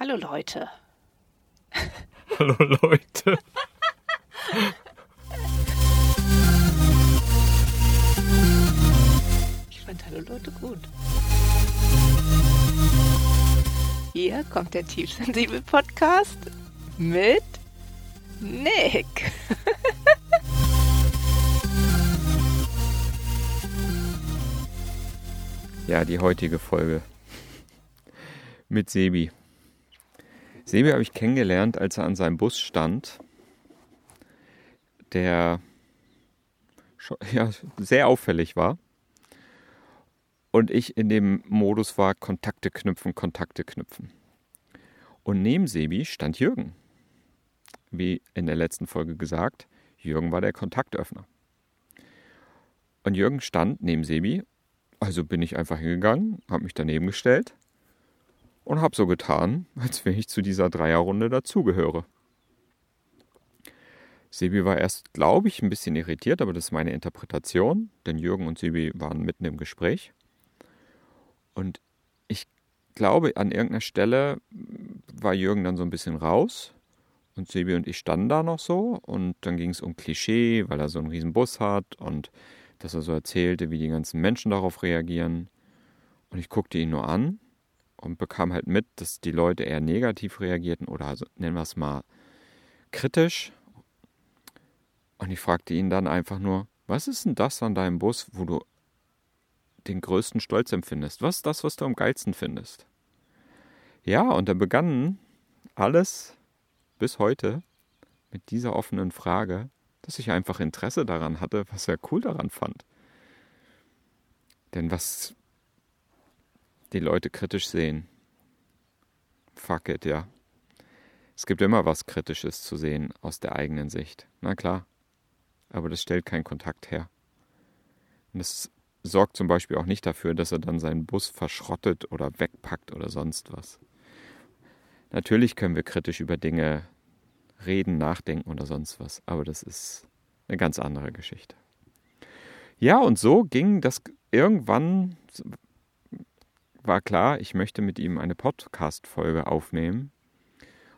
Hallo Leute. Hallo Leute. Ich fand Hallo Leute gut. Hier kommt der Tiefsensibel Podcast mit Nick. Ja, die heutige Folge mit Sebi. Sebi habe ich kennengelernt, als er an seinem Bus stand, der ja, sehr auffällig war. Und ich in dem Modus war, Kontakte knüpfen, Kontakte knüpfen. Und neben Sebi stand Jürgen. Wie in der letzten Folge gesagt, Jürgen war der Kontaktöffner. Und Jürgen stand neben Sebi also bin ich einfach hingegangen, habe mich daneben gestellt und habe so getan, als wenn ich zu dieser Dreierrunde dazugehöre. Sebi war erst, glaube ich, ein bisschen irritiert, aber das ist meine Interpretation, denn Jürgen und Sebi waren mitten im Gespräch. Und ich glaube, an irgendeiner Stelle war Jürgen dann so ein bisschen raus und Sebi und ich standen da noch so und dann ging es um Klischee, weil er so einen riesen Bus hat und dass er so erzählte, wie die ganzen Menschen darauf reagieren. Und ich guckte ihn nur an und bekam halt mit, dass die Leute eher negativ reagierten oder also, nennen wir es mal kritisch. Und ich fragte ihn dann einfach nur, was ist denn das an deinem Bus, wo du den größten Stolz empfindest? Was ist das, was du am geilsten findest? Ja, und da begann alles bis heute mit dieser offenen Frage, dass ich einfach Interesse daran hatte, was er cool daran fand. Denn was die Leute kritisch sehen, fuck it, ja. Es gibt immer was Kritisches zu sehen aus der eigenen Sicht. Na klar. Aber das stellt keinen Kontakt her. Und das sorgt zum Beispiel auch nicht dafür, dass er dann seinen Bus verschrottet oder wegpackt oder sonst was. Natürlich können wir kritisch über Dinge reden, nachdenken oder sonst was. Aber das ist eine ganz andere Geschichte. Ja, und so ging das irgendwann, war klar, ich möchte mit ihm eine Podcast-Folge aufnehmen.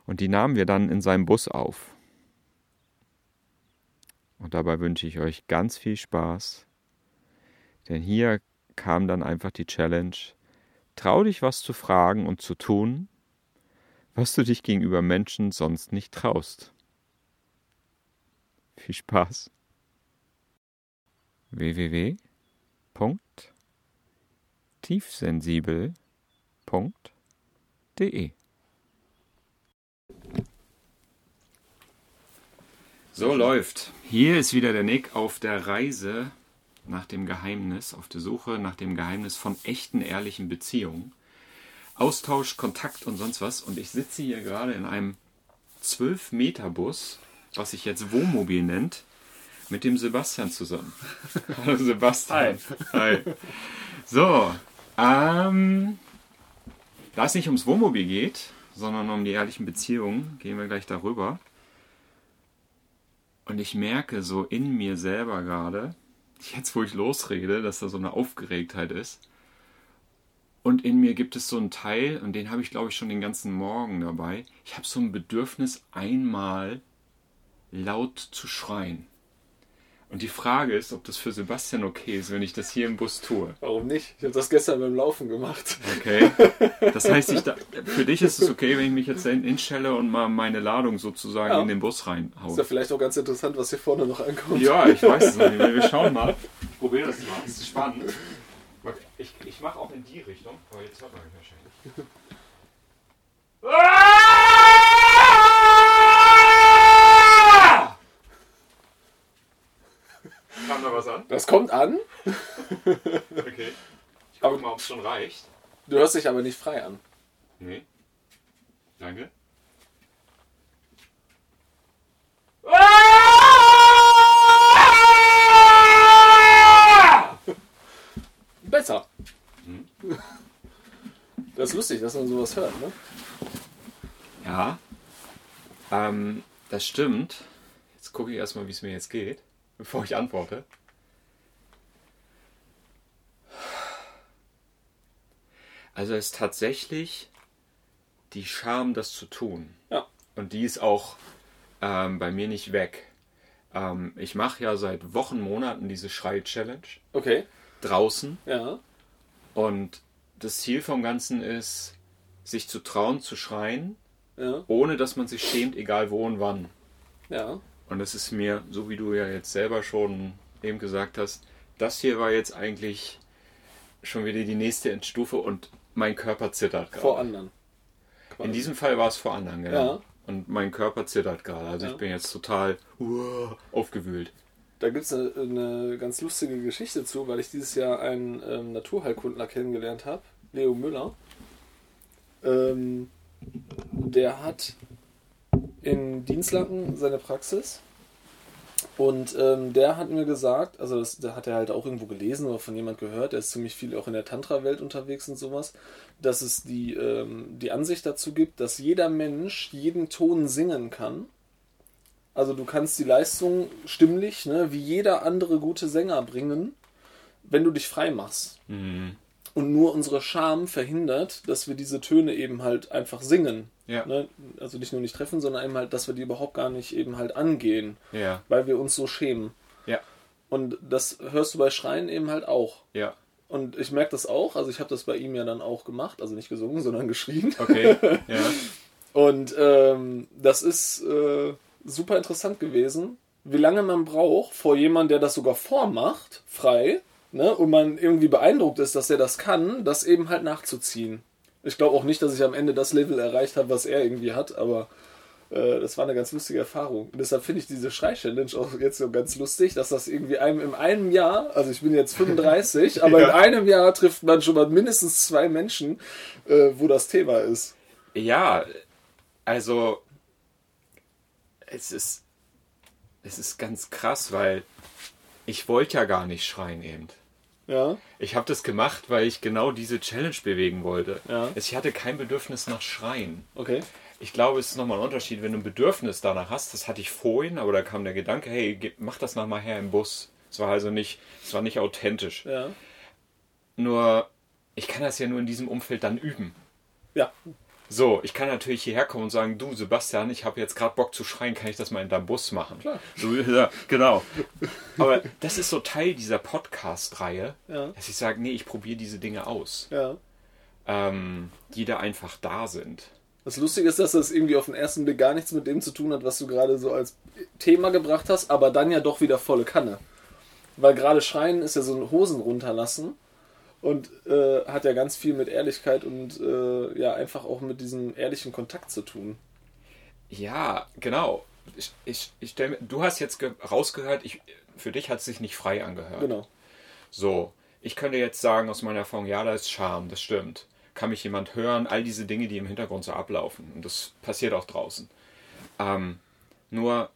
Und die nahmen wir dann in seinem Bus auf. Und dabei wünsche ich euch ganz viel Spaß. Denn hier kam dann einfach die Challenge, trau dich was zu fragen und zu tun, was du dich gegenüber Menschen sonst nicht traust. Viel Spaß. www.tiefsensibel.de So läuft. Hier ist wieder der Nick auf der Reise nach dem Geheimnis, auf der Suche nach dem Geheimnis von echten, ehrlichen Beziehungen. Austausch, Kontakt und sonst was. Und ich sitze hier gerade in einem 12-Meter-Bus, was sich jetzt Wohnmobil nennt, mit dem Sebastian zusammen. Hallo Sebastian. Hi. Hi. So, ähm, da es nicht ums Wohnmobil geht, sondern um die ehrlichen Beziehungen, gehen wir gleich darüber. Und ich merke so in mir selber gerade, jetzt wo ich losrede, dass da so eine Aufgeregtheit ist. Und in mir gibt es so einen Teil, und den habe ich glaube ich schon den ganzen Morgen dabei. Ich habe so ein Bedürfnis, einmal laut zu schreien. Und die Frage ist, ob das für Sebastian okay ist, wenn ich das hier im Bus tue. Warum nicht? Ich habe das gestern beim Laufen gemacht. Okay. Das heißt, ich da, für dich ist es okay, wenn ich mich jetzt hinstelle und mal meine Ladung sozusagen ja. in den Bus reinhaue. Ist ja vielleicht auch ganz interessant, was hier vorne noch ankommt. Ja, ich weiß es nicht. Wir schauen mal. Ich probiere das mal. Das ist spannend. Ich, ich mache auch in die Richtung, aber jetzt hört man mich wahrscheinlich. Kam da was an? Das kommt an. okay. Ich gucke mal, ob es schon reicht. Du hörst dich aber nicht frei an. Nee. Danke. Besser. Hm? Das ist lustig, dass man sowas hört, ne? Ja. Ähm, das stimmt. Jetzt gucke ich erstmal, wie es mir jetzt geht bevor ich antworte. Also es ist tatsächlich die Scham, das zu tun. Ja. Und die ist auch ähm, bei mir nicht weg. Ähm, ich mache ja seit Wochen, Monaten diese Schrei-Challenge Okay. draußen. Ja. Und das Ziel vom Ganzen ist, sich zu trauen, zu schreien, Ja. ohne dass man sich schämt, egal wo und wann. Ja. Und das ist mir, so wie du ja jetzt selber schon eben gesagt hast, das hier war jetzt eigentlich schon wieder die nächste Endstufe und mein Körper zittert gerade. Vor anderen. In diesem Fall war es vor anderen, genau. Ja. Und mein Körper zittert gerade. Also Ja. ich bin jetzt total uh, aufgewühlt. Da gibt es eine, eine ganz lustige Geschichte zu, weil ich dieses Jahr einen ähm, Naturheilkundler kennengelernt habe, Leo Müller. Ähm, der hat in Dienstlaken seine Praxis und ähm, der hat mir gesagt, also das, da hat er halt auch irgendwo gelesen oder von jemand gehört, der ist ziemlich viel auch in der Tantra-Welt unterwegs und sowas, dass es die, ähm, die Ansicht dazu gibt, dass jeder Mensch jeden Ton singen kann. Also du kannst die Leistung stimmlich, ne, wie jeder andere gute Sänger bringen, wenn du dich frei machst. Mhm. Und nur unsere Scham verhindert, dass wir diese Töne eben halt einfach singen. Ja. Ne? Also nicht nur nicht treffen, sondern eben halt, dass wir die überhaupt gar nicht eben halt angehen, Ja, weil wir uns so schämen. ja, Und das hörst du bei Schreien eben halt auch. ja. Und ich merke das auch, also ich habe das bei ihm ja dann auch gemacht, also nicht gesungen, sondern geschrien. Okay, ja. Und ähm, das ist äh, super interessant gewesen, wie lange man braucht vor jemandem, der das sogar vormacht, frei, ne, und man irgendwie beeindruckt ist, dass er das kann, das eben halt nachzuziehen. Ich glaube auch nicht, dass ich am Ende das Level erreicht habe, was er irgendwie hat, aber äh, das war eine ganz lustige Erfahrung. Und deshalb finde ich diese Schrei-Challenge auch jetzt so ganz lustig, dass das irgendwie einem in einem Jahr, also ich bin jetzt 35, aber Ja. in einem Jahr trifft man schon mal mindestens zwei Menschen, äh, wo das Thema ist. Ja, also es ist, es ist ganz krass, weil ich wollte ja gar nicht schreien eben. Ja. Ich habe das gemacht, weil ich genau diese Challenge bewegen wollte. Ja. Ich hatte kein Bedürfnis nach Schreien. Okay. Ich glaube, es ist nochmal ein Unterschied, wenn du ein Bedürfnis danach hast. Das hatte ich vorhin, aber da kam der Gedanke, hey, mach das noch mal her im Bus. Es war also nicht, es war nicht authentisch. Ja. Nur, ich kann das ja nur in diesem Umfeld dann üben. Ja. So, ich kann natürlich hierher kommen und sagen, du Sebastian, ich habe jetzt gerade Bock zu schreien, kann ich das mal in deinem Bus machen? Klar. So, ja, genau. Aber das ist so Teil dieser Podcast-Reihe, Ja. dass ich sage, nee, ich probiere diese Dinge aus, Ja. ähm, die da einfach da sind. Das Lustige ist, dass das irgendwie auf den ersten Blick gar nichts mit dem zu tun hat, was du gerade so als Thema gebracht hast, aber dann ja doch wieder volle Kanne. Weil gerade Schreien ist ja so ein Hosen runterlassen und äh, hat ja ganz viel mit Ehrlichkeit und äh, ja einfach auch mit diesem ehrlichen Kontakt zu tun. Ja, genau. Ich, ich, ich stell mir, du hast jetzt ge- rausgehört, ich, für dich hat es sich nicht frei angehört. Genau. So, ich könnte jetzt sagen aus meiner Erfahrung, ja, da ist Charme, das stimmt. Kann mich jemand hören, all diese Dinge, die im Hintergrund so ablaufen. Und das passiert auch draußen. Ähm, nur,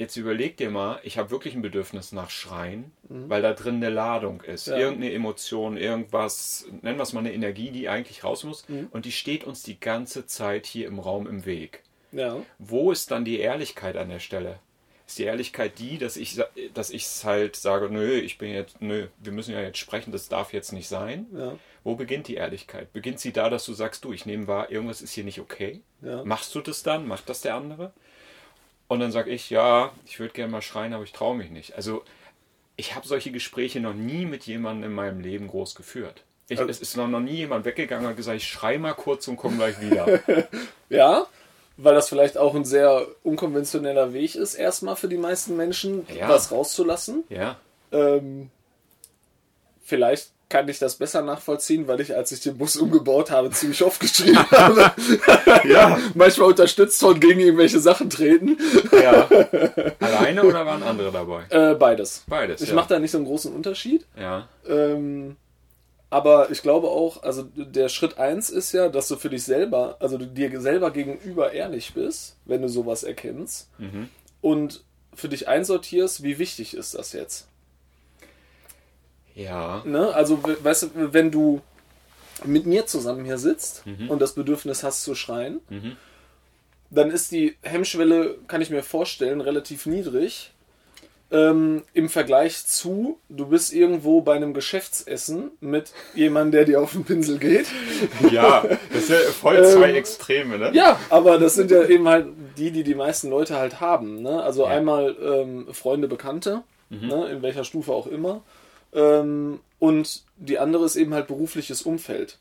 jetzt überleg dir mal, ich habe wirklich ein Bedürfnis nach Schreien, weil da drin eine Ladung ist. Ja. Irgendeine Emotion, irgendwas, nennen wir es mal eine Energie, die eigentlich raus muss. Mhm. Und die steht uns die ganze Zeit hier im Raum im Weg. Ja. Wo ist dann die Ehrlichkeit an der Stelle? Ist die Ehrlichkeit die, dass ich dass ich halt sage, nö, ich bin jetzt, nö, wir müssen ja jetzt sprechen, das darf jetzt nicht sein? Ja. Wo beginnt die Ehrlichkeit? Beginnt sie da, dass du sagst, du, ich nehme wahr, irgendwas ist hier nicht okay? Machst du das dann? Macht das der andere? Und dann sage ich, ja, ich würde gerne mal schreien, aber ich traue mich nicht. Also ich habe solche Gespräche noch nie mit jemandem in meinem Leben groß geführt. Ich, Also- es ist noch, noch nie jemand weggegangen und hat gesagt, ich schrei mal kurz und komme gleich wieder. Ja, weil das vielleicht auch ein sehr unkonventioneller Weg ist, erstmal für die meisten Menschen, Ja. was rauszulassen. ja, Ähm, vielleicht kann ich das besser nachvollziehen, weil ich, als ich den Bus umgebaut habe, ziemlich oft geschrien habe. ja, Manchmal unterstützt von gegen irgendwelche Sachen treten. ja. Alleine oder waren andere dabei? Äh, beides. Beides. Ich ja. mache da nicht so einen großen Unterschied. Ja, Ähm, aber ich glaube auch, also der Schritt eins ist ja, dass du für dich selber, also du dir selber gegenüber ehrlich bist, wenn du sowas erkennst. Mhm. Und für dich einsortierst, wie wichtig ist das jetzt? Ja, Ne? Also, we- weißt du, wenn du mit mir zusammen hier sitzt Mhm. und das Bedürfnis hast zu schreien, dann ist die Hemmschwelle, kann ich mir vorstellen, relativ niedrig, ähm, im Vergleich zu, du bist irgendwo bei einem Geschäftsessen mit jemandem, der dir auf den Pinsel geht. Ja, das sind ja voll zwei Extreme, ne? Ja, aber das sind ja eben halt die, die die meisten Leute halt haben. Ne? Also Ja. einmal ähm, Freunde, Bekannte, ne? in welcher Stufe auch immer. Ähm, und die andere ist eben halt berufliches Umfeld.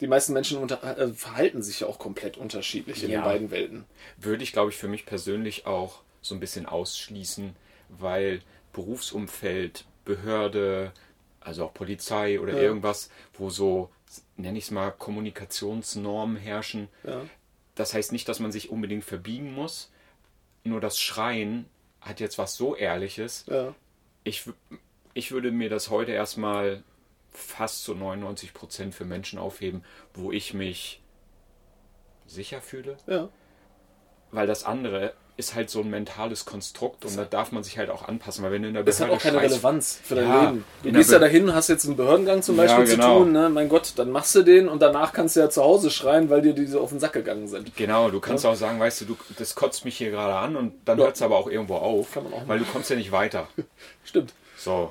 Die meisten Menschen unter, äh, verhalten sich ja auch komplett unterschiedlich in Ja. den beiden Welten. würde ich, glaube ich, für mich persönlich auch so ein bisschen ausschließen, weil Berufsumfeld, Behörde, also auch Polizei oder Ja. irgendwas, wo so, nenne ich es mal, Kommunikationsnormen herrschen. Ja. Das heißt nicht, dass man sich unbedingt verbiegen muss, nur das Schreien hat jetzt was so Ehrliches. Ja. Ich, ich würde mir das heute erstmal fast zu 99 Prozent für Menschen aufheben, wo ich mich sicher fühle ja. weil das andere ist halt so ein mentales Konstrukt und da darf man sich halt auch anpassen, weil wenn du in der Das hat auch keine schreist- Relevanz für dein Ja, Leben. Du gehst ja dahin, hast jetzt einen Behördengang zum Ja, Beispiel genau. zu tun, ne? mein Gott, dann machst du den und danach kannst du ja zu Hause schreien, weil dir die so auf den Sack gegangen sind. Genau, du kannst auch sagen, weißt du, du, das kotzt mich hier gerade an und dann Ja. hört es aber auch irgendwo auf, Kann man auch weil du kommst ja nicht weiter. Stimmt. So.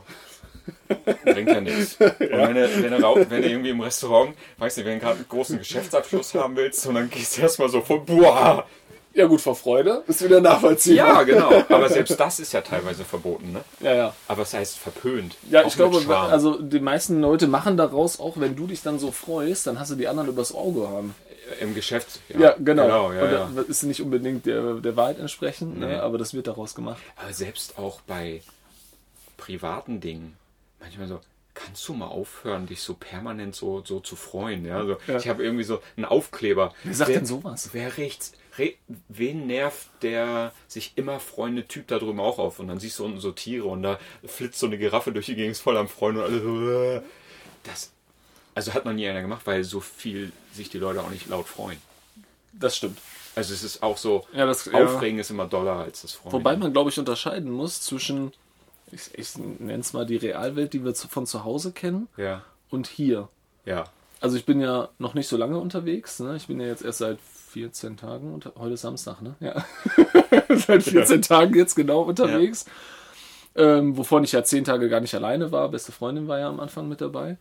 Bringt ja nichts. Und wenn du, wenn, du, wenn du irgendwie im Restaurant, weißt du, wenn du gerade einen großen Geschäftsabschluss haben willst und dann gehst du erstmal so von, boah, Ja gut, vor Freude ist wieder nachvollziehbar. ja, genau. Aber selbst das ist ja teilweise verboten, ne? Ja, ja. Aber es heißt verpönt. Ja, ich glaube, also die meisten Leute machen daraus auch, wenn du dich dann so freust, dann hast du die anderen übers Auge haben. im Geschäft. Ja, genau. genau ja, ja. das ist nicht unbedingt der, der Wahrheit entsprechend, Nee. ne? aber das wird daraus gemacht. Aber selbst auch bei privaten Dingen, manchmal so, kannst du mal aufhören, dich so permanent so, so zu freuen? Ja, so, Ja. Ich habe irgendwie so einen Aufkleber. Wer sagt Wer- denn sowas? Wer rechts, re, wen nervt der sich immer freuende Typ da drüben auch auf? Und dann siehst du unten so Tiere und da flitzt so eine Giraffe durch die Gegend, voll am Freuen und alle so. äh. Das, also hat noch nie einer gemacht, weil so viel sich die Leute auch nicht laut freuen. Das stimmt. Also es ist auch so, Ja, das- ja. Aufregen ist immer doller als das Freuen. Wobei man, glaube ich, unterscheiden muss zwischen, ich, ich nenne es mal die Realwelt, die wir zu, von zu Hause kennen, Ja, und hier. ja. Also ich bin ja noch nicht so lange unterwegs. Ne? Ich bin ja jetzt erst seit 14 Tagen, unter, heute ist Samstag, ne? Ja. seit 14 Tagen jetzt genau unterwegs. Ähm, wovon ich ja 10 Tage gar nicht alleine war. Beste Freundin war ja am Anfang mit dabei.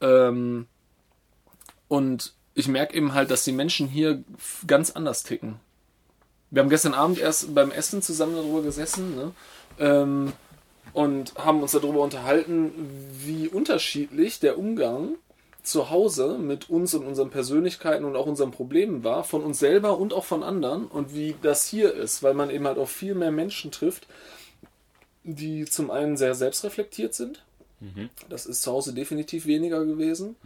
Ähm, und ich merke eben halt, dass die Menschen hier ganz anders ticken. Wir haben gestern Abend erst beim Essen zusammen darüber gesessen ne? Ähm, und haben uns darüber unterhalten, wie unterschiedlich der Umgang zu Hause mit uns und unseren Persönlichkeiten und auch unseren Problemen war, von uns selber und auch von anderen und wie das hier ist, weil man eben halt auch viel mehr Menschen trifft, die zum einen sehr selbstreflektiert sind. Das ist zu Hause definitiv weniger gewesen,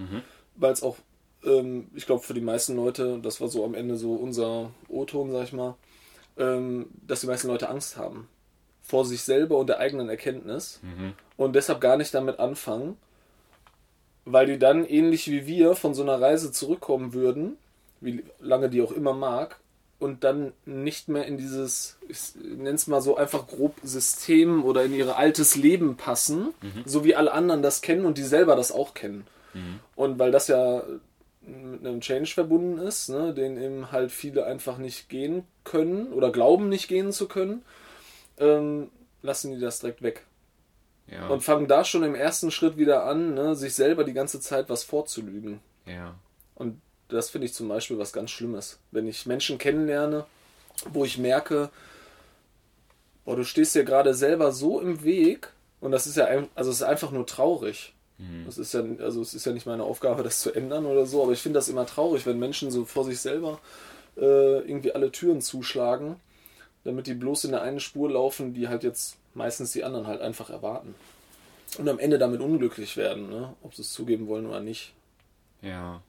weil es auch, ähm, ich glaube, für die meisten Leute, das war so am Ende so unser O-Ton, sag ich mal, ähm, dass die meisten Leute Angst haben vor sich selber und der eigenen Erkenntnis und deshalb gar nicht damit anfangen, weil die dann ähnlich wie wir von so einer Reise zurückkommen würden, wie lange die auch immer mag, und dann nicht mehr in dieses, ich nenne es mal so einfach grob System oder in ihr altes Leben passen, so wie alle anderen das kennen und die selber das auch kennen. Und weil das ja mit einem Change verbunden ist, ne, den eben halt viele einfach nicht gehen können oder glauben nicht gehen zu können, ähm, lassen die das direkt weg. Ja, Und fangen da schon im ersten Schritt wieder an, ne, sich selber die ganze Zeit was vorzulügen. ja. Und das finde ich zum Beispiel was ganz Schlimmes. Wenn ich Menschen kennenlerne, wo ich merke, boah, du stehst dir gerade selber so im Weg und das ist ja ein, also es ist einfach nur traurig. Das ist ja, also es ist ja nicht meine Aufgabe, das zu ändern oder so, aber ich finde das immer traurig, wenn Menschen so vor sich selber äh, irgendwie alle Türen zuschlagen, damit die bloß in der einen Spur laufen, die halt jetzt meistens die anderen halt einfach erwarten. Und am Ende damit unglücklich werden, ne? ob sie es zugeben wollen oder nicht. Ja.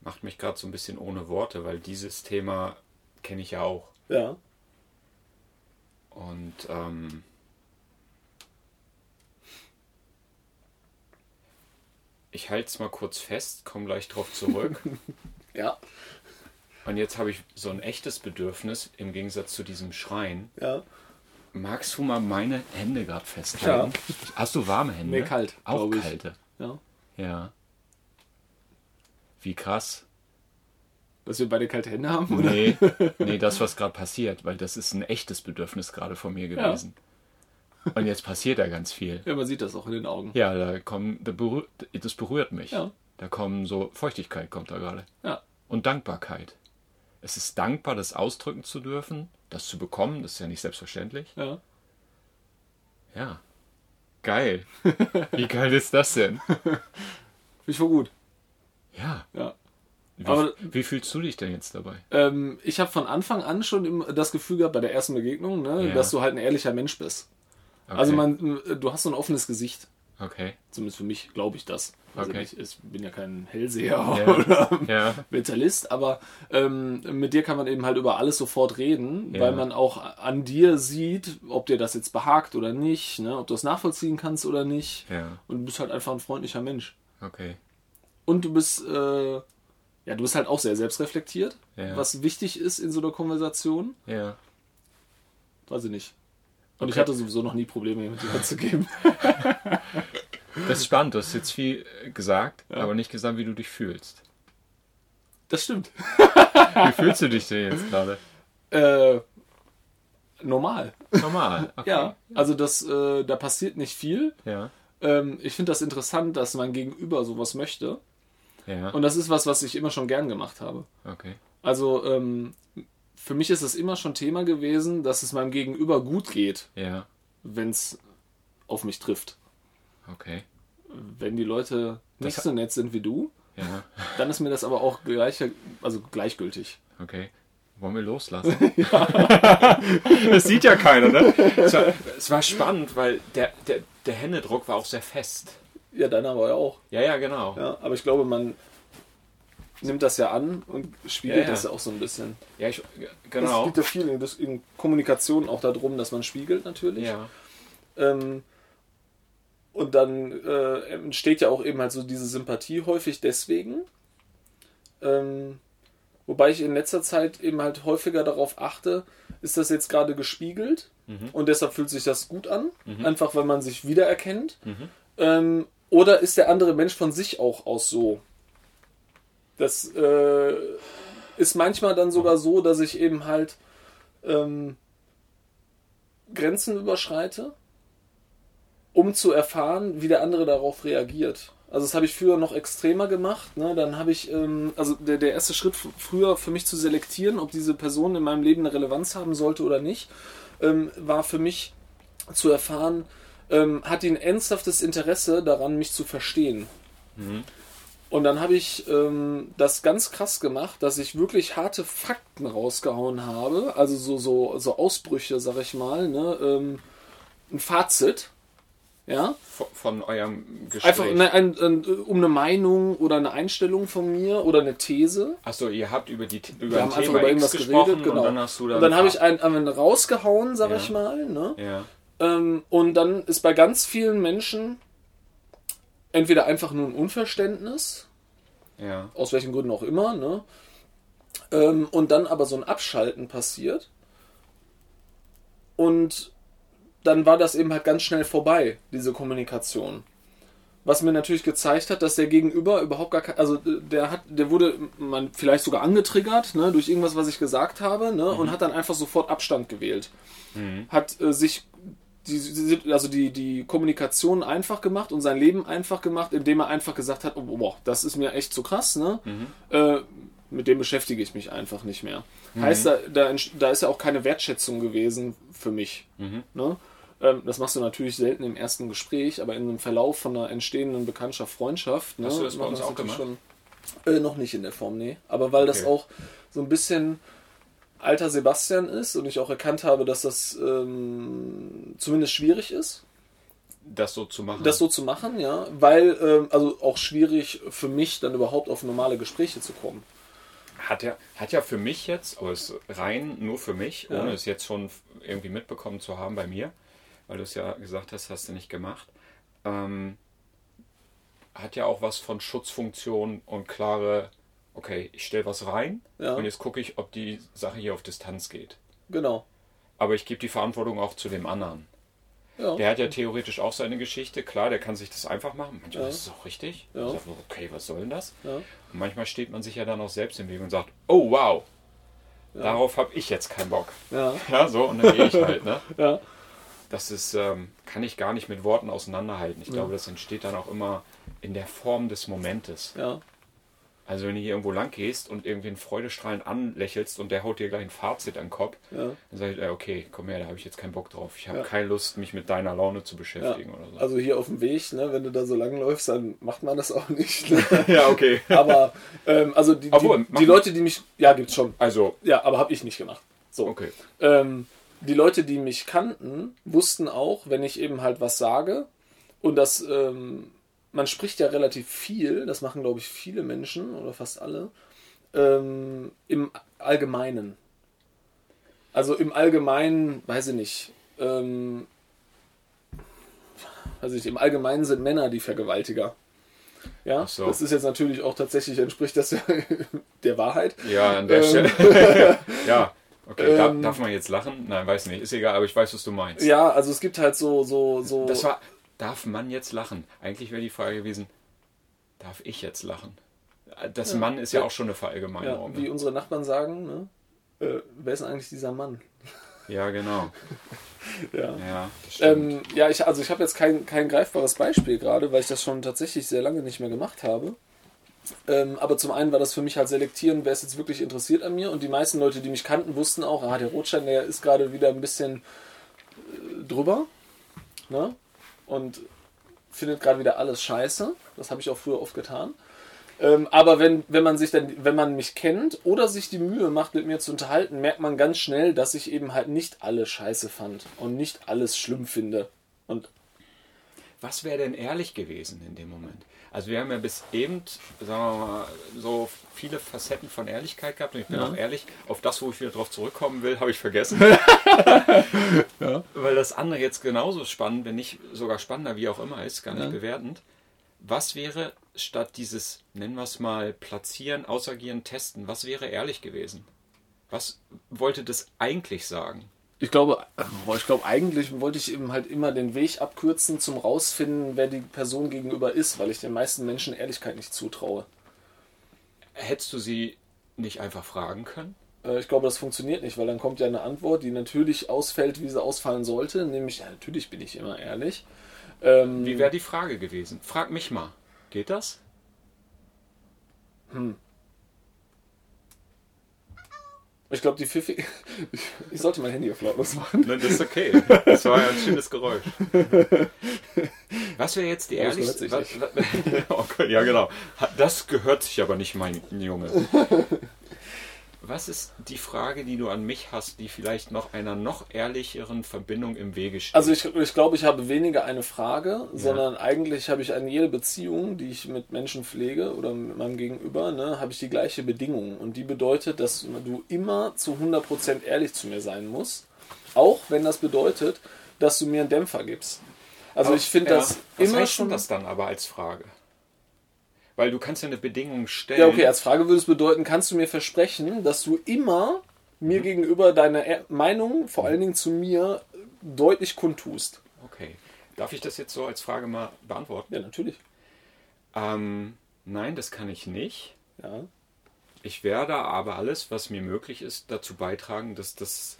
Macht mich gerade so ein bisschen ohne Worte, weil dieses Thema kenne ich ja auch. Ja. Und ähm, ich halte es mal kurz fest, komme gleich drauf zurück. Ja. Und jetzt habe ich so ein echtes Bedürfnis im Gegensatz zu diesem Schreien. Ja. Magst du mal meine Hände gerade festhalten? Hast du warme Hände? Nee, kalt, Auch glaub ich. kalte. Ja. Ja. Wie krass. Dass wir beide kalte Hände haben? Oder? Nee, nee, das, was gerade passiert, weil das ist ein echtes Bedürfnis gerade von mir gewesen. Und jetzt passiert da ganz viel. Ja, man sieht das auch in den Augen. Ja, da kommen, da berührt, das berührt mich. Ja. Da kommen so, Feuchtigkeit kommt da gerade. Ja. Und Dankbarkeit. Es ist dankbar, das ausdrücken zu dürfen, das zu bekommen, das ist ja nicht selbstverständlich. Ja. Ja. Geil. Wie geil ist das denn? Finde ich voll gut. Ja. Ja. Wie, Aber- wie fühlst du dich denn jetzt dabei? Ähm, ich habe von Anfang an schon im- das Gefühl gehabt, bei der ersten Begegnung, ne, Ja. dass du halt ein ehrlicher Mensch bist. Okay. Also man, du hast so ein offenes Gesicht. Okay. Zumindest für mich glaube ich das. Also Okay. ich, ich bin ja kein Hellseher Ja. oder Ja. Mentalist, aber ähm, mit dir kann man eben halt über alles sofort reden, Ja. weil man auch an dir sieht, ob dir das jetzt behagt oder nicht, ne? ob du es nachvollziehen kannst oder nicht. Und du bist halt einfach ein freundlicher Mensch. Okay. Und du bist, äh, ja, du bist halt auch sehr selbstreflektiert, was wichtig ist in so einer Konversation. Ja. Weiß ich nicht. Und ich Okay. hatte sowieso noch nie Probleme, mit dir zu geben. Das ist spannend. Du hast jetzt viel gesagt, Ja. aber nicht gesagt, wie du dich fühlst. Das stimmt. Wie fühlst du dich denn jetzt gerade? Äh, normal. Normal. Okay. Ja, also das, äh, da passiert nicht viel. Ja. Ähm, ich finde das interessant, dass mein Gegenüber sowas möchte. Ja. Und das ist was, was ich immer schon gern gemacht habe. Okay. Also ähm, für mich ist es immer schon Thema gewesen, dass es meinem Gegenüber gut geht, Ja. wenn es auf mich trifft. Okay. Wenn die Leute nicht Das- so nett sind wie du, Ja. dann ist mir das aber auch gleich, also gleichgültig. Okay. Wollen wir loslassen? das sieht ja keiner, ne? Es war, es war spannend, weil der, der, der Händedruck war auch sehr fest. Ja, deiner war ja auch. Ja, ja, genau. Ja, aber ich glaube, man nimmt das ja an und spiegelt Ja, ja. das ja auch so ein bisschen. Ja, ich, Es genau. geht ja viel in, in Kommunikation auch darum, dass man spiegelt natürlich. Ja. Ähm, und dann äh, entsteht ja auch eben halt so diese Sympathie häufig deswegen. Ähm, wobei ich in letzter Zeit eben halt häufiger darauf achte, ist das jetzt gerade gespiegelt Mhm. und deshalb fühlt sich das gut an, Mhm. einfach weil man sich wiedererkennt. Mhm. Ähm, oder ist der andere Mensch von sich auch aus so? Das äh, ist manchmal dann sogar so, dass ich eben halt ähm, Grenzen überschreite, um zu erfahren, wie der andere darauf reagiert. Also das habe ich früher noch extremer gemacht. Ne? Dann habe ich, ähm, also der, der erste Schritt früher für mich zu selektieren, ob diese Person in meinem Leben eine Relevanz haben sollte oder nicht, ähm, war für mich zu erfahren, ähm, hat die ein ernsthaftes Interesse daran, mich zu verstehen. Mhm. Und dann habe ich ähm, das ganz krass gemacht, dass ich wirklich harte Fakten rausgehauen habe, also so, so, so Ausbrüche, sag ich mal, ne? ähm, ein Fazit, ja, Von, von eurem Gespräch. einfach ne, ein, ein, um eine Meinung oder eine Einstellung von mir oder eine These. Achso, ihr habt über, die, über Wir haben einfach Thema über X irgendwas geredet, genau. und dann hast du dann... Und dann habe ich einen, einen rausgehauen, sag Ja. ich mal, ne? Ja, Ähm, und dann ist bei ganz vielen Menschen entweder einfach nur ein Unverständnis, ja, aus welchen Gründen auch immer, ne? Ähm, und dann aber so ein Abschalten passiert. Und dann war das eben halt ganz schnell vorbei, diese Kommunikation. Was mir natürlich gezeigt hat, dass der Gegenüber überhaupt gar kein, also äh, der hat, der wurde man vielleicht sogar angetriggert, ne, durch irgendwas, was ich gesagt habe, ne, und hat dann einfach sofort Abstand gewählt. Hat äh, sich die, also die, die Kommunikation einfach gemacht und sein Leben einfach gemacht, indem er einfach gesagt hat, oh, boah, das ist mir echt zu krass, ne? Äh, mit dem beschäftige ich mich einfach nicht mehr. Heißt, da, da, da ist ja auch keine Wertschätzung gewesen für mich. Ne? Ähm, das machst du natürlich selten im ersten Gespräch, aber in einem Verlauf von einer entstehenden Bekanntschaft, Freundschaft. Ne, Hast du das bei uns auch gemacht? Schon, äh, noch nicht in der Form, nee. Aber weil das Okay. auch so ein bisschen alter Sebastian ist und ich auch erkannt habe, dass das ähm, zumindest schwierig ist, das so zu machen. das so zu machen, ja, weil ähm, also auch schwierig für mich dann überhaupt auf normale Gespräche zu kommen. Hat ja, hat ja für mich jetzt, aber es rein nur für mich, Ja. ohne es jetzt schon irgendwie mitbekommen zu haben bei mir, weil du es ja gesagt hast, hast du nicht gemacht, ähm, hat ja auch was von Schutzfunktion und klare, okay, ich stelle was rein Ja. und jetzt gucke ich, ob die Sache hier auf Distanz geht. Genau. Aber ich gebe die Verantwortung auch zu dem anderen. Ja. Der hat ja theoretisch auch seine Geschichte. Klar, der kann sich das einfach machen. Manchmal Ja. ist es auch richtig. Ja. Ich sag, okay, was soll denn das? Ja. Und manchmal steht man sich ja dann auch selbst im Weg und sagt, oh wow, darauf habe ich jetzt keinen Bock. Ja. So, und dann gehe ich halt, ne? Ja. Das ist, ähm, kann ich gar nicht mit Worten auseinanderhalten. Ich glaube, das entsteht dann auch immer in der Form des Momentes. Ja. Also wenn du hier irgendwo lang gehst und irgendwie einen freudestrahlend anlächelst und der haut dir gleich ein Fazit an den Kopf, Ja. dann sag ich, äh, okay, komm her, da habe ich jetzt keinen Bock drauf. Ich habe Ja. keine Lust, mich mit deiner Laune zu Ja. beschäftigen oder so. Also hier auf dem Weg, ne, wenn du da so lang läufst, dann macht man das auch nicht. Ne? ja, okay. Aber ähm, also die, Obwohl, die, die Leute, die mich. Ja, gibt's schon. Also, Ja, aber habe ich nicht gemacht. So. okay. Ähm, die Leute, die mich kannten, wussten auch, wenn ich eben halt was sage, und das, ähm, man spricht ja relativ viel, das machen glaube ich viele Menschen oder fast alle, ähm, im Allgemeinen. Also im Allgemeinen, weiß ich nicht, ähm, weiß ich nicht, im Allgemeinen sind Männer die Vergewaltiger. Ja, so. das ist jetzt natürlich auch tatsächlich, entspricht das der Wahrheit. Ja, an der Ähm. Stelle. ja, okay. Dar- Ähm. darf man jetzt lachen? Nein, weiß nicht. Ist egal, aber ich weiß, was du meinst. Ja, also es gibt halt so, so, so. Das war, darf man jetzt lachen? Eigentlich wäre die Frage gewesen, darf ich jetzt lachen? Das Mann ist ja, Ja. auch schon eine ja, Verallgemeinerung. wie ne? unsere Nachbarn sagen, ne? Äh, wer ist denn eigentlich dieser Mann? Ja, genau. Ja. Ja. Ähm, ja, ich, also ich habe jetzt kein, kein greifbares Beispiel gerade, weil ich das schon tatsächlich sehr lange nicht mehr gemacht habe. Ähm, aber zum einen war das für mich halt selektieren, wer ist jetzt wirklich interessiert an mir. Und die meisten Leute, die mich kannten, wussten auch, ah, der Rotstein, der ist gerade wieder ein bisschen äh, drüber. Ne? Und findet gerade wieder alles scheiße. Das habe ich auch früher oft getan. Ähm, aber wenn, wenn man sich dann, wenn man mich kennt oder sich die Mühe macht, mit mir zu unterhalten, merkt man ganz schnell, dass ich eben halt nicht alles scheiße fand und nicht alles schlimm finde. Und Was wäre denn ehrlich gewesen in dem Moment? Also wir haben ja bis eben, sagen wir mal, so viele Facetten von Ehrlichkeit gehabt und ich bin Ja. auch ehrlich, auf das, wo ich wieder drauf zurückkommen will, habe ich vergessen. Weil das andere jetzt genauso spannend, wenn nicht sogar spannender, wie auch immer ist, gar nicht Ja. bewertend. Was wäre statt dieses, nennen wir es mal, platzieren, ausagieren, testen, was wäre ehrlich gewesen? Was wollte das eigentlich sagen? Ich glaube, ich glaube, eigentlich wollte ich eben halt immer den Weg abkürzen zum rausfinden, wer die Person gegenüber ist, weil ich den meisten Menschen Ehrlichkeit nicht zutraue. Hättest du sie nicht einfach fragen können? Äh, Ich glaube, das funktioniert nicht, weil dann kommt ja eine Antwort, die natürlich ausfällt, wie sie ausfallen sollte, nämlich, ja, natürlich bin ich immer ehrlich. Ähm, Wie wäre die Frage gewesen? Frag mich mal. Geht das? Ich glaube, die Pfiffi. Ich sollte mein Handy auf lautlos machen. Nein, das ist okay. Das war ja ein schönes Geräusch. Was wäre jetzt die ehrlichste... was- was- oh Gott, ja, genau. Das gehört sich aber nicht, mein Junge. Was ist die Frage, die du an mich hast, die vielleicht noch einer noch ehrlicheren Verbindung im Wege steht? Also ich, ich glaube, ich habe weniger eine Frage, sondern eigentlich habe ich an jede Beziehung, die ich mit Menschen pflege oder mit meinem Gegenüber, ne, habe ich die gleiche Bedingung. Und die bedeutet, dass du immer zu 100% ehrlich zu mir sein musst. Auch wenn das bedeutet, dass du mir einen Dämpfer gibst. Also ich finde Ja. das Was immer heißt schon... das dann aber als Frage? Weil du kannst ja eine Bedingung stellen. Ja, okay, als Frage würde es bedeuten, kannst du mir versprechen, dass du immer mir gegenüber deine Er- Meinung, vor allen Dingen zu mir, deutlich kundtust? Okay. Darf ich das jetzt so als Frage mal beantworten? Ja, natürlich. Ähm, nein, das kann ich nicht. Ja. Ich werde aber alles, was mir möglich ist, dazu beitragen, dass das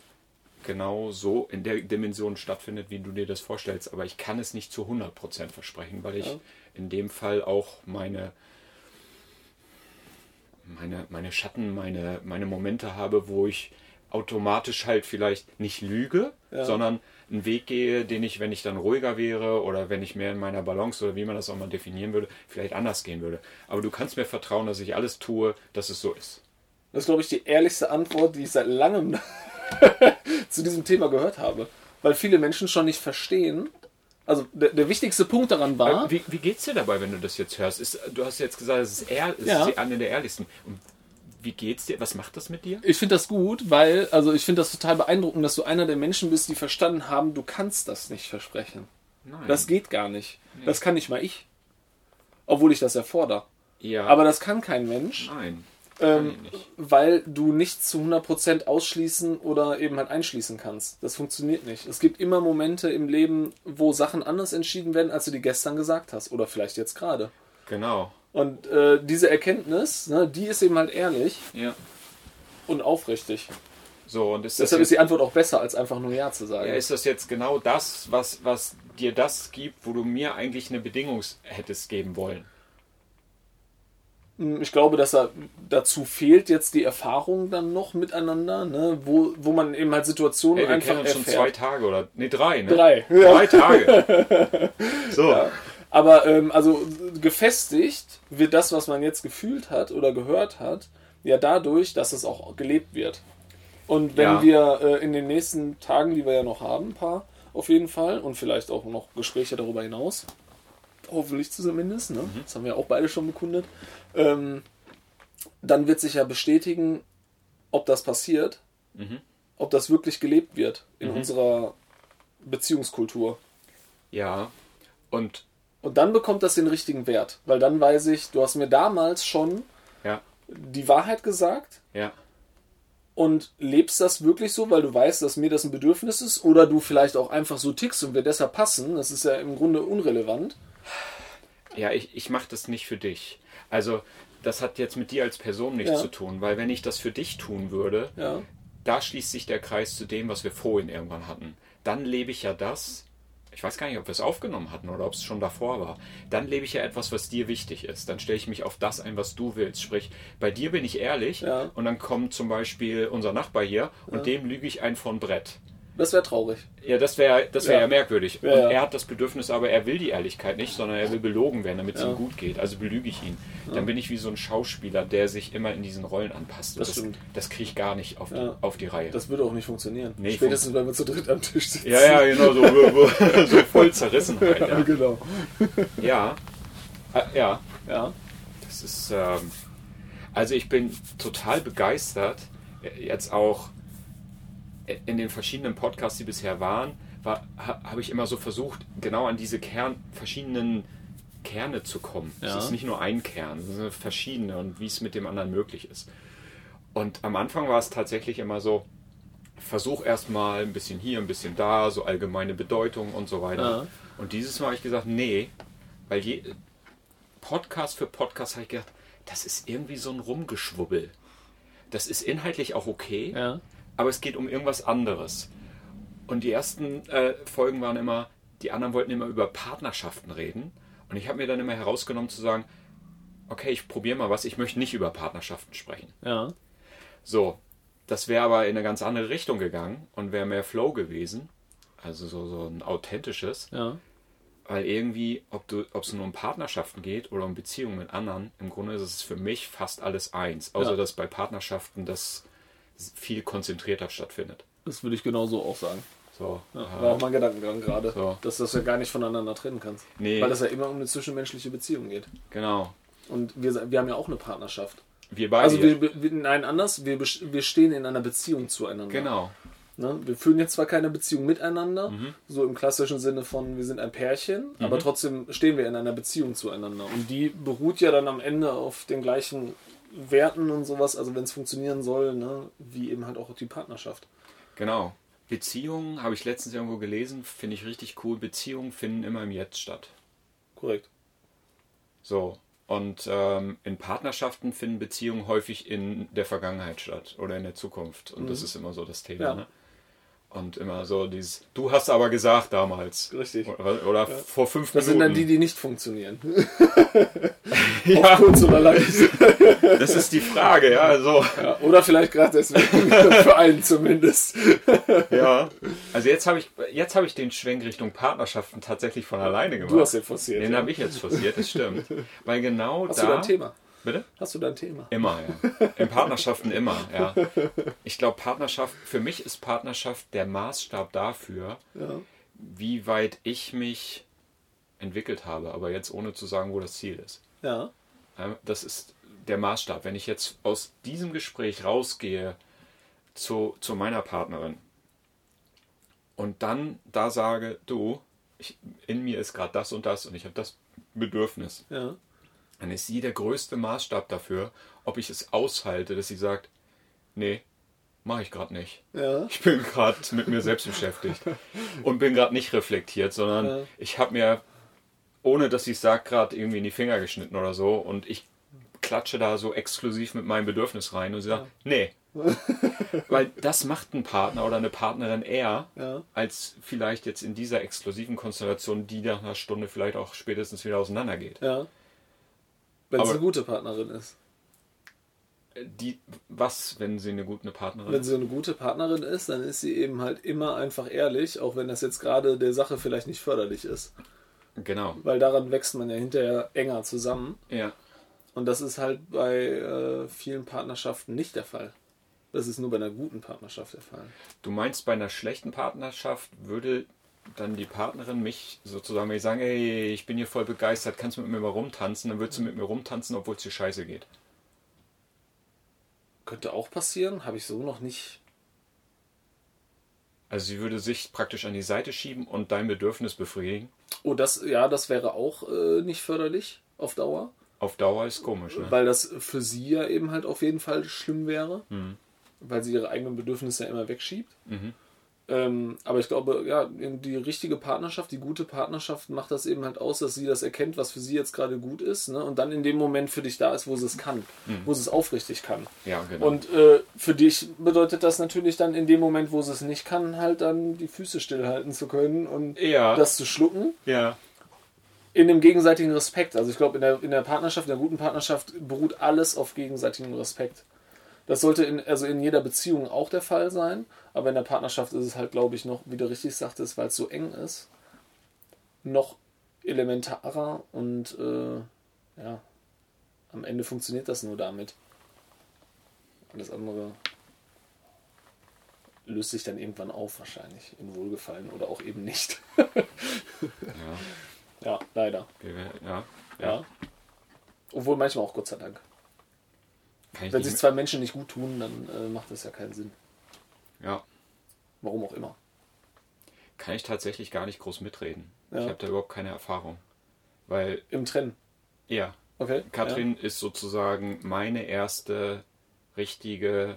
genau so in der Dimension stattfindet, wie du dir das vorstellst. Aber ich kann es nicht zu 100% versprechen, weil ich Ja. in dem Fall auch meine, meine, meine Schatten, meine, meine Momente habe, wo ich automatisch halt vielleicht nicht lüge, Ja. sondern einen Weg gehe, den ich, wenn ich dann ruhiger wäre oder wenn ich mehr in meiner Balance oder wie man das auch mal definieren würde, vielleicht anders gehen würde. Aber du kannst mir vertrauen, dass ich alles tue, dass es so ist. Das ist, glaube ich, die ehrlichste Antwort, die ich seit langem zu diesem Thema gehört habe. Weil viele Menschen schon nicht verstehen. Also der, der wichtigste Punkt daran war, Wie, wie geht's dir dabei, wenn du das jetzt hörst? Ist, du hast jetzt gesagt, es ist, ehr, es Ja. ist eine der ehrlichsten. Und wie geht's dir? Was macht das mit dir? ich finde das gut, weil, also ich finde das total beeindruckend, dass du einer der Menschen bist, die verstanden haben, du kannst das nicht versprechen. Nein. Das geht gar nicht. Das kann nicht mal ich. Obwohl ich das erfordere. ja. Aber das kann kein Mensch. nein. Ähm, nicht. weil du nichts zu 100% ausschließen oder eben halt einschließen kannst. Das funktioniert nicht. Es gibt immer Momente im Leben, wo Sachen anders entschieden werden, als du die gestern gesagt hast. Oder vielleicht jetzt gerade. Genau. Und äh, diese Erkenntnis, ne, die ist eben halt ehrlich Ja. und aufrichtig. So, und ist Deshalb ist die Antwort auch besser, als einfach nur Ja zu sagen. ja, ist das jetzt genau das, was, was dir das gibt, wo du mir eigentlich eine Bedingung hättest geben wollen? Hm, Ich glaube, dass er dazu fehlt jetzt die Erfahrung dann noch miteinander, ne, wo, wo man eben halt Situationen Hey, wir einfach kennen uns schon erfährt. zwei Tage oder. Nee, drei, ne? Drei. Ja. Drei Tage. So. Aber ähm, also gefestigt wird das, was man jetzt gefühlt hat oder gehört hat, ja dadurch, dass es auch gelebt wird. Und wenn Ja. wir äh, in den nächsten Tagen, die wir ja noch haben, ein paar auf jeden Fall, und vielleicht auch noch Gespräche darüber hinaus, hoffentlich zumindest, ne? das haben wir auch beide schon bekundet, ähm, dann wird sich ja bestätigen, ob das passiert, Mhm. ob das wirklich gelebt wird in unserer Beziehungskultur. Ja. Und Und dann bekommt das den richtigen Wert, weil dann weiß ich, du hast mir damals schon ja, die Wahrheit gesagt ja. und lebst das wirklich so, weil du weißt, dass mir das ein Bedürfnis ist oder du vielleicht auch einfach so tickst und wir deshalb passen. Das ist ja im Grunde unrelevant. Ja, ich, ich mache das nicht für dich. Also, das hat jetzt mit dir als Person nichts Ja. zu tun, weil wenn ich das für dich tun würde, Ja, da schließt sich der Kreis zu dem, was wir vorhin irgendwann hatten. Dann lebe ich ja das, ich weiß gar nicht, ob wir es aufgenommen hatten oder ob es schon davor war. Dann lebe ich ja etwas, was dir wichtig ist. Dann stelle ich mich auf das ein, was du willst. Sprich, bei dir bin ich ehrlich Ja. und dann kommt zum Beispiel unser Nachbar hier und dem lüge ich ein von Brett. Das wäre traurig. Ja, das wäre das wär ja. Ja. merkwürdig. Ja, und ja. er hat das Bedürfnis, aber er will die Ehrlichkeit nicht, sondern er will belogen werden, damit es ihm gut geht. Also belüge ich ihn. Dann bin ich wie so ein Schauspieler, der sich immer in diesen Rollen anpasst. Das das das kriege ich gar nicht auf die, auf die Reihe. Das würde auch nicht funktionieren. Nee, Spätestens, wenn wir zu dritt am Tisch sitzen. ja, ja, genau, so, so, voll Zerrissenheit. Ja, genau. ja. Äh, ja. Ja, Das ist, ähm, also ich bin total begeistert, äh, jetzt auch in den verschiedenen Podcasts, die bisher waren, war, ha, habe ich immer so versucht, genau an diese Kern, verschiedenen Kerne zu kommen. Ja. Es ist nicht nur ein Kern, es sind verschiedene und wie es mit dem anderen möglich ist. Und am Anfang war es tatsächlich immer so, versuch erstmal ein bisschen hier, ein bisschen da, so allgemeine Bedeutung und so weiter. Ja. Und dieses Mal habe ich gesagt, nee, weil je, Podcast für Podcast habe ich gedacht, das ist irgendwie so ein Rumgeschwubbel. Das ist inhaltlich auch okay, ja. Aber es geht um irgendwas anderes. Und die ersten äh, Folgen waren immer, die anderen wollten immer über Partnerschaften reden. Und ich habe mir dann immer herausgenommen zu sagen, okay, ich probiere mal was, ich möchte nicht über Partnerschaften sprechen. Ja, So, das wäre aber in eine ganz andere Richtung gegangen und wäre mehr Flow gewesen. Also so, so ein authentisches. ja. Weil irgendwie, ob es nur um Partnerschaften geht oder um Beziehungen mit anderen, im Grunde ist es für mich fast alles eins. Außer Ja. dass bei Partnerschaften das viel konzentrierter stattfindet. Das würde ich genauso auch sagen. So, Ja, äh, war auch mein Gedankengang gerade, So. dass du das ja gar nicht voneinander trennen kannst. Nee. Weil das ja immer um eine zwischenmenschliche Beziehung geht. genau. Und wir, wir haben ja auch eine Partnerschaft. Wir beide. Also wir, wir, nein, anders, wir, wir stehen in einer Beziehung zueinander. genau. Ne? Wir führen jetzt zwar keine Beziehung miteinander, Mhm. so im klassischen Sinne von wir sind ein Pärchen, aber trotzdem stehen wir in einer Beziehung zueinander. Und die beruht ja dann am Ende auf den gleichen Werten und sowas, also wenn es funktionieren soll, ne? wie eben halt auch die Partnerschaft. Genau. Beziehungen, habe ich letztens irgendwo gelesen, finde ich richtig cool. Beziehungen finden immer im Jetzt statt. Korrekt. So. Und ähm, in Partnerschaften finden Beziehungen häufig in der Vergangenheit statt oder in der Zukunft. Und das ist immer so das Thema. Ja. Ne? Und immer so dieses, du hast aber gesagt damals. Richtig. Oder, oder vor fünf Das sind dann Minuten. die, die nicht funktionieren. ja, Kurz oder lang. das ist die Frage, ja. Also, Ja, oder vielleicht gerade deswegen, für einen zumindest. ja. Also jetzt habe ich, jetzt habe ich den Schwenk Richtung Partnerschaften tatsächlich von alleine gemacht. Du hast den forciert. Den ja. habe ich jetzt forciert, das stimmt. Weil genau Hast da. du dein Thema? Bitte? Hast du dein Thema? Immer, ja. In Partnerschaften immer, ja. Ich glaube, Partnerschaft, für mich ist Partnerschaft der Maßstab dafür, Ja. wie weit ich mich entwickelt habe, aber jetzt ohne zu sagen, wo das Ziel ist. Ja. Das ist der Maßstab. Wenn ich jetzt aus diesem Gespräch rausgehe zu, zu meiner Partnerin und dann da sage, du, ich, in mir ist gerade das und das und ich habe das Bedürfnis, Ja. Dann ist sie der größte Maßstab dafür, ob ich es aushalte, dass sie sagt, nee, mache ich gerade nicht. Ja. Ich bin gerade mit mir selbst beschäftigt und bin gerade nicht reflektiert, sondern Ja. ich habe mir, ohne dass ich sage, gerade irgendwie in die Finger geschnitten oder so und ich klatsche da so exklusiv mit meinem Bedürfnis rein und sie sagt, nee. Weil das macht ein Partner oder eine Partnerin eher, Ja. als vielleicht jetzt in dieser exklusiven Konstellation, die nach einer Stunde vielleicht auch spätestens wieder auseinandergeht. Ja. Wenn es eine gute Partnerin ist. Die, was, wenn sie eine gute Partnerin Wenn sie eine gute Partnerin ist, dann ist sie eben halt immer einfach ehrlich, auch wenn das jetzt gerade der Sache vielleicht nicht förderlich ist. Genau. Weil daran wächst man ja hinterher enger zusammen. Ja. Und das ist halt bei äh, vielen Partnerschaften nicht der Fall. Das ist nur bei einer guten Partnerschaft der Fall. Du meinst, bei einer schlechten Partnerschaft würde dann die Partnerin mich sozusagen, wenn ich sage, ey, ich bin hier voll begeistert, kannst du mit mir mal rumtanzen, dann wird sie mit mir rumtanzen, obwohl es dir scheiße geht. Könnte auch passieren, habe ich so noch nicht. Also sie würde sich praktisch an die Seite schieben und dein Bedürfnis befriedigen. Oh, das, ja, das wäre auch äh, nicht förderlich auf Dauer. Auf Dauer ist komisch, ne? Weil das für sie ja eben halt auf jeden Fall schlimm wäre. Mhm. Weil sie ihre eigenen Bedürfnisse ja immer wegschiebt. Mhm. Ähm, aber ich glaube, ja, die richtige Partnerschaft, die gute Partnerschaft macht das eben halt aus, dass sie das erkennt, was für sie jetzt gerade gut ist. Ne? Und dann in dem Moment für dich da ist, wo sie es kann. Wo sie es aufrichtig kann. Ja, genau. Und äh, für dich bedeutet das natürlich dann in dem Moment, wo sie es nicht kann, halt dann die Füße stillhalten zu können und Ja. das zu schlucken. ja. In dem gegenseitigen Respekt. Also ich glaube, in der, in der Partnerschaft, in der guten Partnerschaft beruht alles auf gegenseitigem Respekt. Das sollte in, also in jeder Beziehung auch der Fall sein, aber in der Partnerschaft ist es halt, glaube ich, noch, wie du richtig sagtest, weil es so eng ist, noch elementarer und äh, ja, am Ende funktioniert das nur damit. Alles andere löst sich dann irgendwann auf, wahrscheinlich in Wohlgefallen oder auch eben nicht. Ja. ja, leider. Wir- ja. Ja. Obwohl manchmal auch Gott sei Dank. Wenn sich zwei Menschen nicht gut tun, dann äh, macht das ja keinen Sinn. ja. Warum auch immer. Kann ich tatsächlich gar nicht groß mitreden. Ja. Ich habe da überhaupt keine Erfahrung. Weil, Im Trennen. ja, Okay. Katrin ist sozusagen meine erste richtige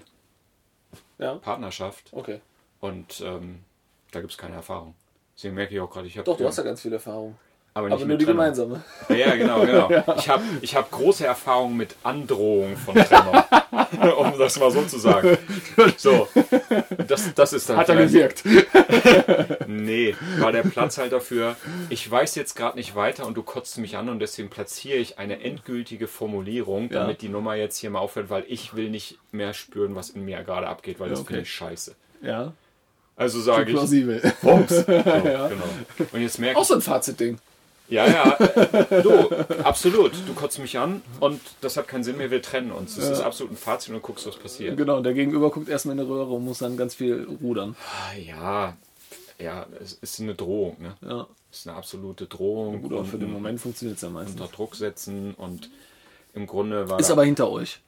Ja. ja. Partnerschaft Okay. und ähm, da gibt es keine Erfahrung. Deswegen merke ich auch gerade, ich habe. Doch, du hast ja ganz viel Erfahrung. Aber nicht Aber nur die Trennung. gemeinsame. Ja, genau, genau. Ich habe ich hab große Erfahrung mit Androhung von Trennung. um das mal so zu sagen. So, das, das ist dann. vielleicht- gewirkt. Nee, war der Platz halt dafür, ich weiß jetzt gerade nicht weiter und du kotzt mich an und deswegen platziere ich eine endgültige Formulierung, Ja. damit die Nummer jetzt hier mal aufhört, weil ich will nicht mehr spüren, was in mir gerade abgeht, weil das okay. finde ich scheiße. Ja. Also sage ich, Plausibel. Bums. So, genau. Und jetzt merke Auch so ein Fazitding. Ja, ja, du, absolut, du kotzt mich an und das hat keinen Sinn mehr, wir trennen uns. Das ist absolut ein Fazit und du guckst, was passiert. Genau, und der Gegenüber guckt erstmal in eine Röhre und muss dann ganz viel rudern. Ah, Ja, ja, es ist eine Drohung, ne? Ja. Es ist eine absolute Drohung. Gut, aber und für den Moment funktioniert es ja meistens. unter Druck setzen und im Grunde war Ist aber hinter euch.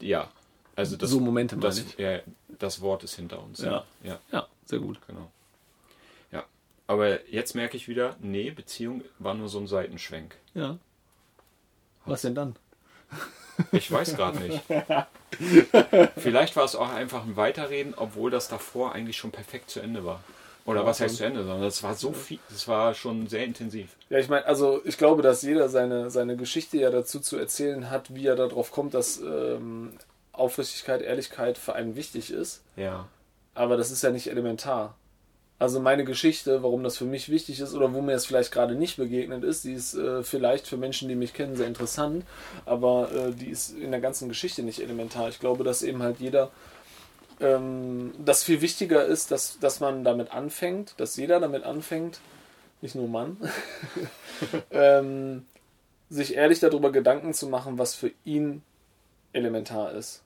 ja also das So Momente meine das, ich. ja, das Wort ist hinter uns Ja. ja Ja, sehr gut. genau ja aber jetzt merke ich wieder nee Beziehung war nur so ein Seitenschwenk Ja. Was denn dann? ich weiß gerade nicht vielleicht war es auch einfach ein Weiterreden obwohl das davor eigentlich schon perfekt zu Ende war oder Ja, was heißt zu Ende sondern das war so viel das war schon sehr intensiv Ja, ich meine, also ich glaube, dass jeder seine, seine Geschichte ja dazu zu erzählen hat, wie er darauf kommt, dass ähm, Aufrichtigkeit, Ehrlichkeit für einen wichtig ist. ja Aber das ist ja nicht elementar. Also meine Geschichte, warum das für mich wichtig ist oder wo mir es vielleicht gerade nicht begegnet ist, die ist äh, vielleicht für Menschen, die mich kennen, sehr interessant, aber äh, die ist in der ganzen Geschichte nicht elementar. Ich glaube, dass eben halt jeder, ähm, das viel wichtiger ist, dass, dass man damit anfängt, dass jeder damit anfängt, nicht nur Mann, ähm, sich ehrlich darüber Gedanken zu machen, was für ihn elementar ist.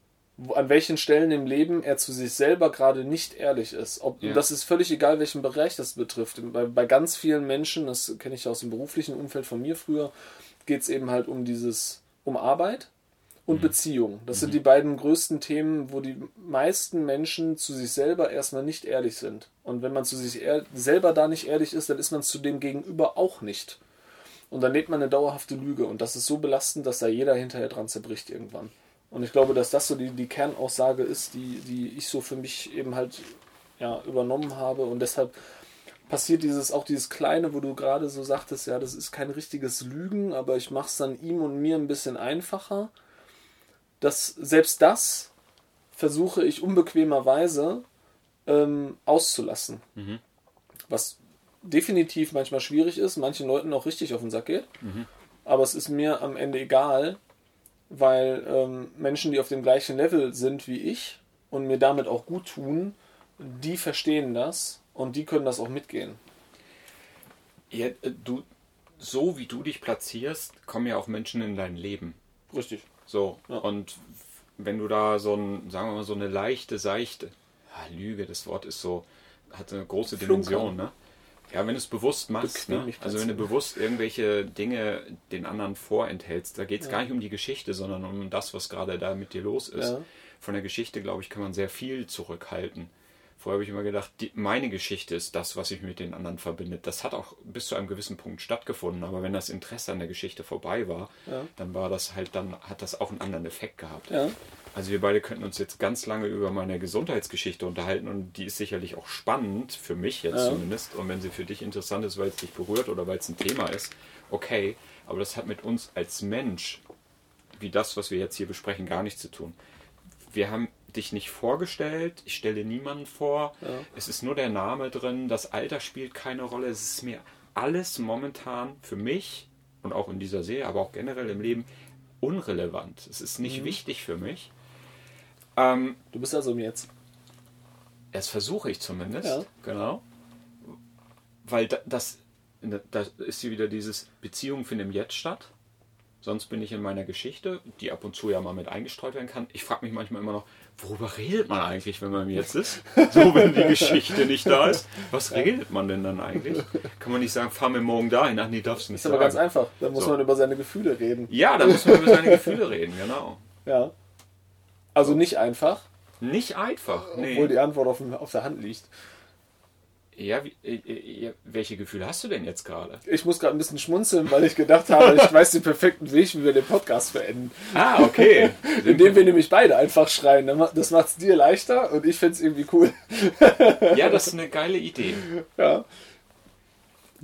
An welchen Stellen im Leben er zu sich selber gerade nicht ehrlich ist. Ob, Ja. Das ist völlig egal, welchen Bereich das betrifft. Bei, bei ganz vielen Menschen, das kenne ich aus dem beruflichen Umfeld von mir früher, geht es eben halt um dieses, um Arbeit und Beziehung. Das sind die beiden größten Themen, wo die meisten Menschen zu sich selber erstmal nicht ehrlich sind. Und wenn man zu sich selber da nicht ehrlich ist, dann ist man zu dem Gegenüber auch nicht. Und dann lebt man eine dauerhafte Lüge. Und das ist so belastend, dass da jeder hinterher dran zerbricht irgendwann. Und ich glaube, dass das so die, die Kernaussage ist, die, die ich so für mich eben halt ja, übernommen habe. Und deshalb passiert dieses auch dieses Kleine, wo du gerade so sagtest, ja, das ist kein richtiges Lügen, aber ich mache es dann ihm und mir ein bisschen einfacher. Dass selbst das versuche ich unbequemerweise ähm, auszulassen. Mhm. Was definitiv manchmal schwierig ist, manchen Leuten auch richtig auf den Sack geht. Mhm. Aber es ist mir am Ende egal, weil ähm, Menschen, die auf dem gleichen Level sind wie ich und mir damit auch gut tun, die verstehen das und die können das auch mitgehen. Ja, äh, du, so wie du dich platzierst, kommen ja auch Menschen in dein Leben. Richtig. So. Ja. Und wenn du da so ein, sagen wir mal, so eine leichte, seichte, ja, Lüge, das Wort ist so, hat eine große Flunkern. Dimension, ne? Ja, wenn du es bewusst machst, ne? Also wenn du bewusst irgendwelche Dinge den anderen vorenthältst, da geht es Ja. gar nicht um die Geschichte, sondern um das, was gerade da mit dir los ist. Ja. Von der Geschichte, glaube ich, kann man sehr viel zurückhalten. Vorher habe ich immer gedacht, die, meine Geschichte ist das, was sich mit den anderen verbindet. Das hat auch bis zu einem gewissen Punkt stattgefunden, aber wenn das Interesse an der Geschichte vorbei war, Ja. dann war das halt, dann hat das auch einen anderen Effekt gehabt. Ja. Also wir beide könnten uns jetzt ganz lange über meine Gesundheitsgeschichte unterhalten und die ist sicherlich auch spannend, für mich jetzt Ja. zumindest. Und wenn sie für dich interessant ist, weil es dich berührt oder weil es ein Thema ist, okay. Aber das hat mit uns als Mensch, wie das, was wir jetzt hier besprechen, gar nichts zu tun. Wir haben dich nicht vorgestellt, ich stelle niemanden vor. Ja. Es ist nur der Name drin, das Alter spielt keine Rolle. Es ist mir alles momentan für mich und auch in dieser Serie, aber auch generell im Leben unrelevant. Es ist nicht wichtig für mich. Ähm, Du bist also im Jetzt. das versuche ich zumindest. Ja. Genau. Weil da, das, da ist hier wieder dieses Beziehungen finden im Jetzt statt. Sonst bin ich in meiner Geschichte, die ab und zu ja mal mit eingestreut werden kann. Ich frage mich manchmal immer noch, worüber redet man eigentlich, wenn man Jetzt ist? So, wenn die Geschichte nicht da ist. Was redet man denn dann eigentlich? Kann man nicht sagen, fahr mir morgen dahin? Ach nee, darfst du nicht Ist aber sagen. ganz einfach. Da muss So. man über seine Gefühle reden. Ja, da muss man über seine Gefühle reden, genau. Ja. Also nicht einfach, Nicht einfach. obwohl Nee. die Antwort auf der Hand liegt. Ja, wie, äh, äh, welche Gefühle hast du denn jetzt gerade? Ich muss gerade ein bisschen schmunzeln, weil ich gedacht habe, ich weiß den perfekten Weg, wie wir den Podcast beenden. Ah, okay. Indem wir nämlich beide einfach schreien. Das macht es dir leichter und ich finde es irgendwie cool. Ja, das ist eine geile Idee. Ja.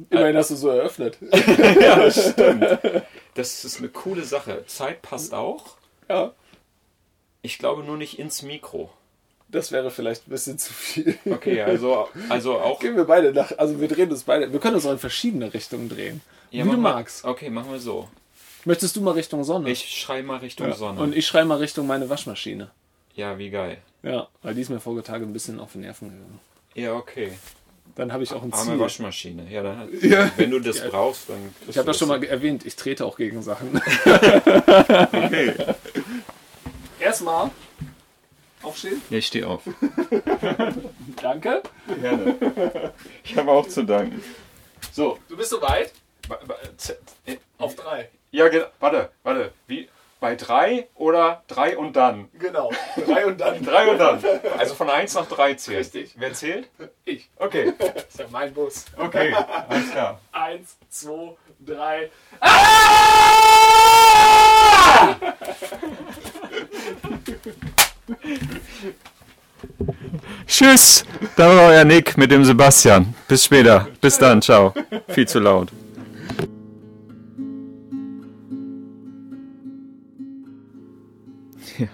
Immerhin hast du so eröffnet. Ja, stimmt. Das ist eine coole Sache. Zeit passt auch. Ja. Ich glaube nur nicht ins Mikro. Das wäre vielleicht ein bisschen zu viel. Okay, also, also auch. Gehen wir beide nach. Also wir drehen uns beide. Wir können uns auch in verschiedene Richtungen drehen. Ja, wie du mal- magst. Okay, machen wir so. Möchtest du mal Richtung Sonne? Ich schrei mal Richtung ja. Sonne. Und ich schreibe mal Richtung meine Waschmaschine. ja, wie geil. Ja, weil die ist mir vorige Tage ein bisschen auf die Nerven gegangen. Ja, okay. Dann habe ich auch ein Arme Ziel. Waschmaschine. Ja, dann, Ja. wenn du das brauchst, dann. Ich habe das schon mal erwähnt, ich trete auch gegen Sachen. Okay. Erstmal aufstehen. Ja, ich stehe auf. Danke. Gerne. Ich habe auch zu danken. So. Du bist soweit? äh, Auf drei. Ja, genau. Warte, warte. Wie? Bei drei oder drei und dann? Genau. Drei und dann. Drei und dann. Also von eins nach drei zählt. Richtig. Wer zählt? Ich. Okay. Das ist ja mein Bus. Okay. Alles klar. Eins, zwei, drei. Tschüss. Da war euer Nick mit dem Sebastian. Bis später. Bis dann. Ciao. Viel zu laut. Ja.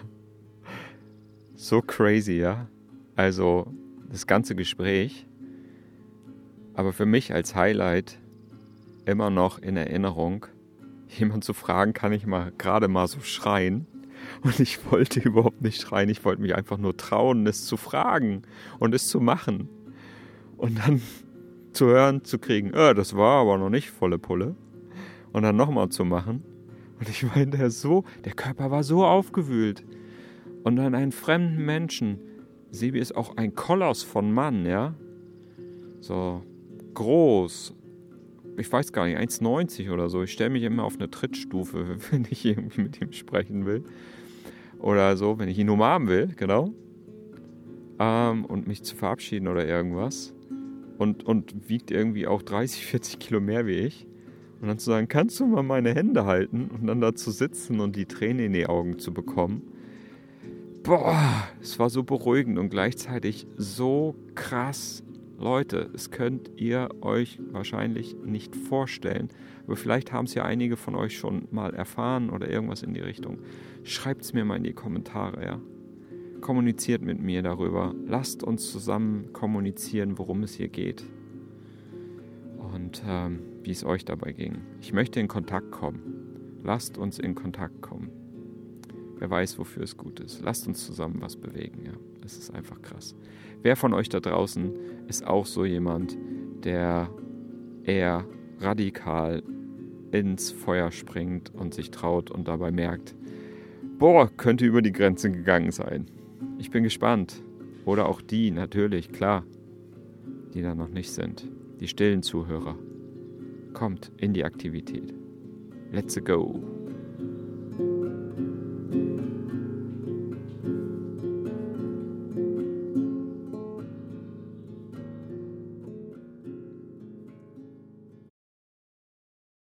So crazy, ja. Also das ganze Gespräch. Aber für mich als Highlight immer noch in Erinnerung, jemand zu fragen, kann ich mal gerade mal so schreien? Und ich wollte überhaupt nicht schreien, ich wollte mich einfach nur trauen, es zu fragen und es zu machen. Und dann zu hören, zu kriegen, äh, das war aber noch nicht volle Pulle. Und dann nochmal zu machen. Und ich meinte, so, der Körper war so aufgewühlt. Und dann einen fremden Menschen. Sebi ist auch ein Koloss von Mann, ja? So groß. Ich weiß gar nicht, 1,90 oder so. Ich stelle mich immer auf eine Trittstufe, wenn ich irgendwie mit ihm sprechen will. Oder so, wenn ich ihn umarmen will, genau. Ähm, und mich zu verabschieden oder irgendwas. Und, und wiegt irgendwie auch 30, 40 Kilo mehr wie ich. Und dann zu sagen, kannst du mal meine Hände halten? Und dann da zu sitzen und die Tränen in die Augen zu bekommen. boah, es war so beruhigend und gleichzeitig so krass. Leute, es könnt ihr euch wahrscheinlich nicht vorstellen, aber vielleicht haben es ja einige von euch schon mal erfahren oder irgendwas in die Richtung. Schreibt es mir mal in die Kommentare, ja. Kommuniziert mit mir darüber. Lasst uns zusammen kommunizieren, worum es hier geht. Und ähm, wie es euch dabei ging. Ich möchte in Kontakt kommen. Lasst uns in Kontakt kommen. Wer weiß, wofür es gut ist. Lasst uns zusammen was bewegen, ja. Es ist einfach krass. Wer von euch da draußen ist auch so jemand, der eher radikal ins Feuer springt und sich traut und dabei merkt, boah, könnte über die Grenze gegangen sein. Ich bin gespannt. Oder auch die, natürlich, klar, die da noch nicht sind. Die stillen Zuhörer. Kommt in die Aktivität. Let's go.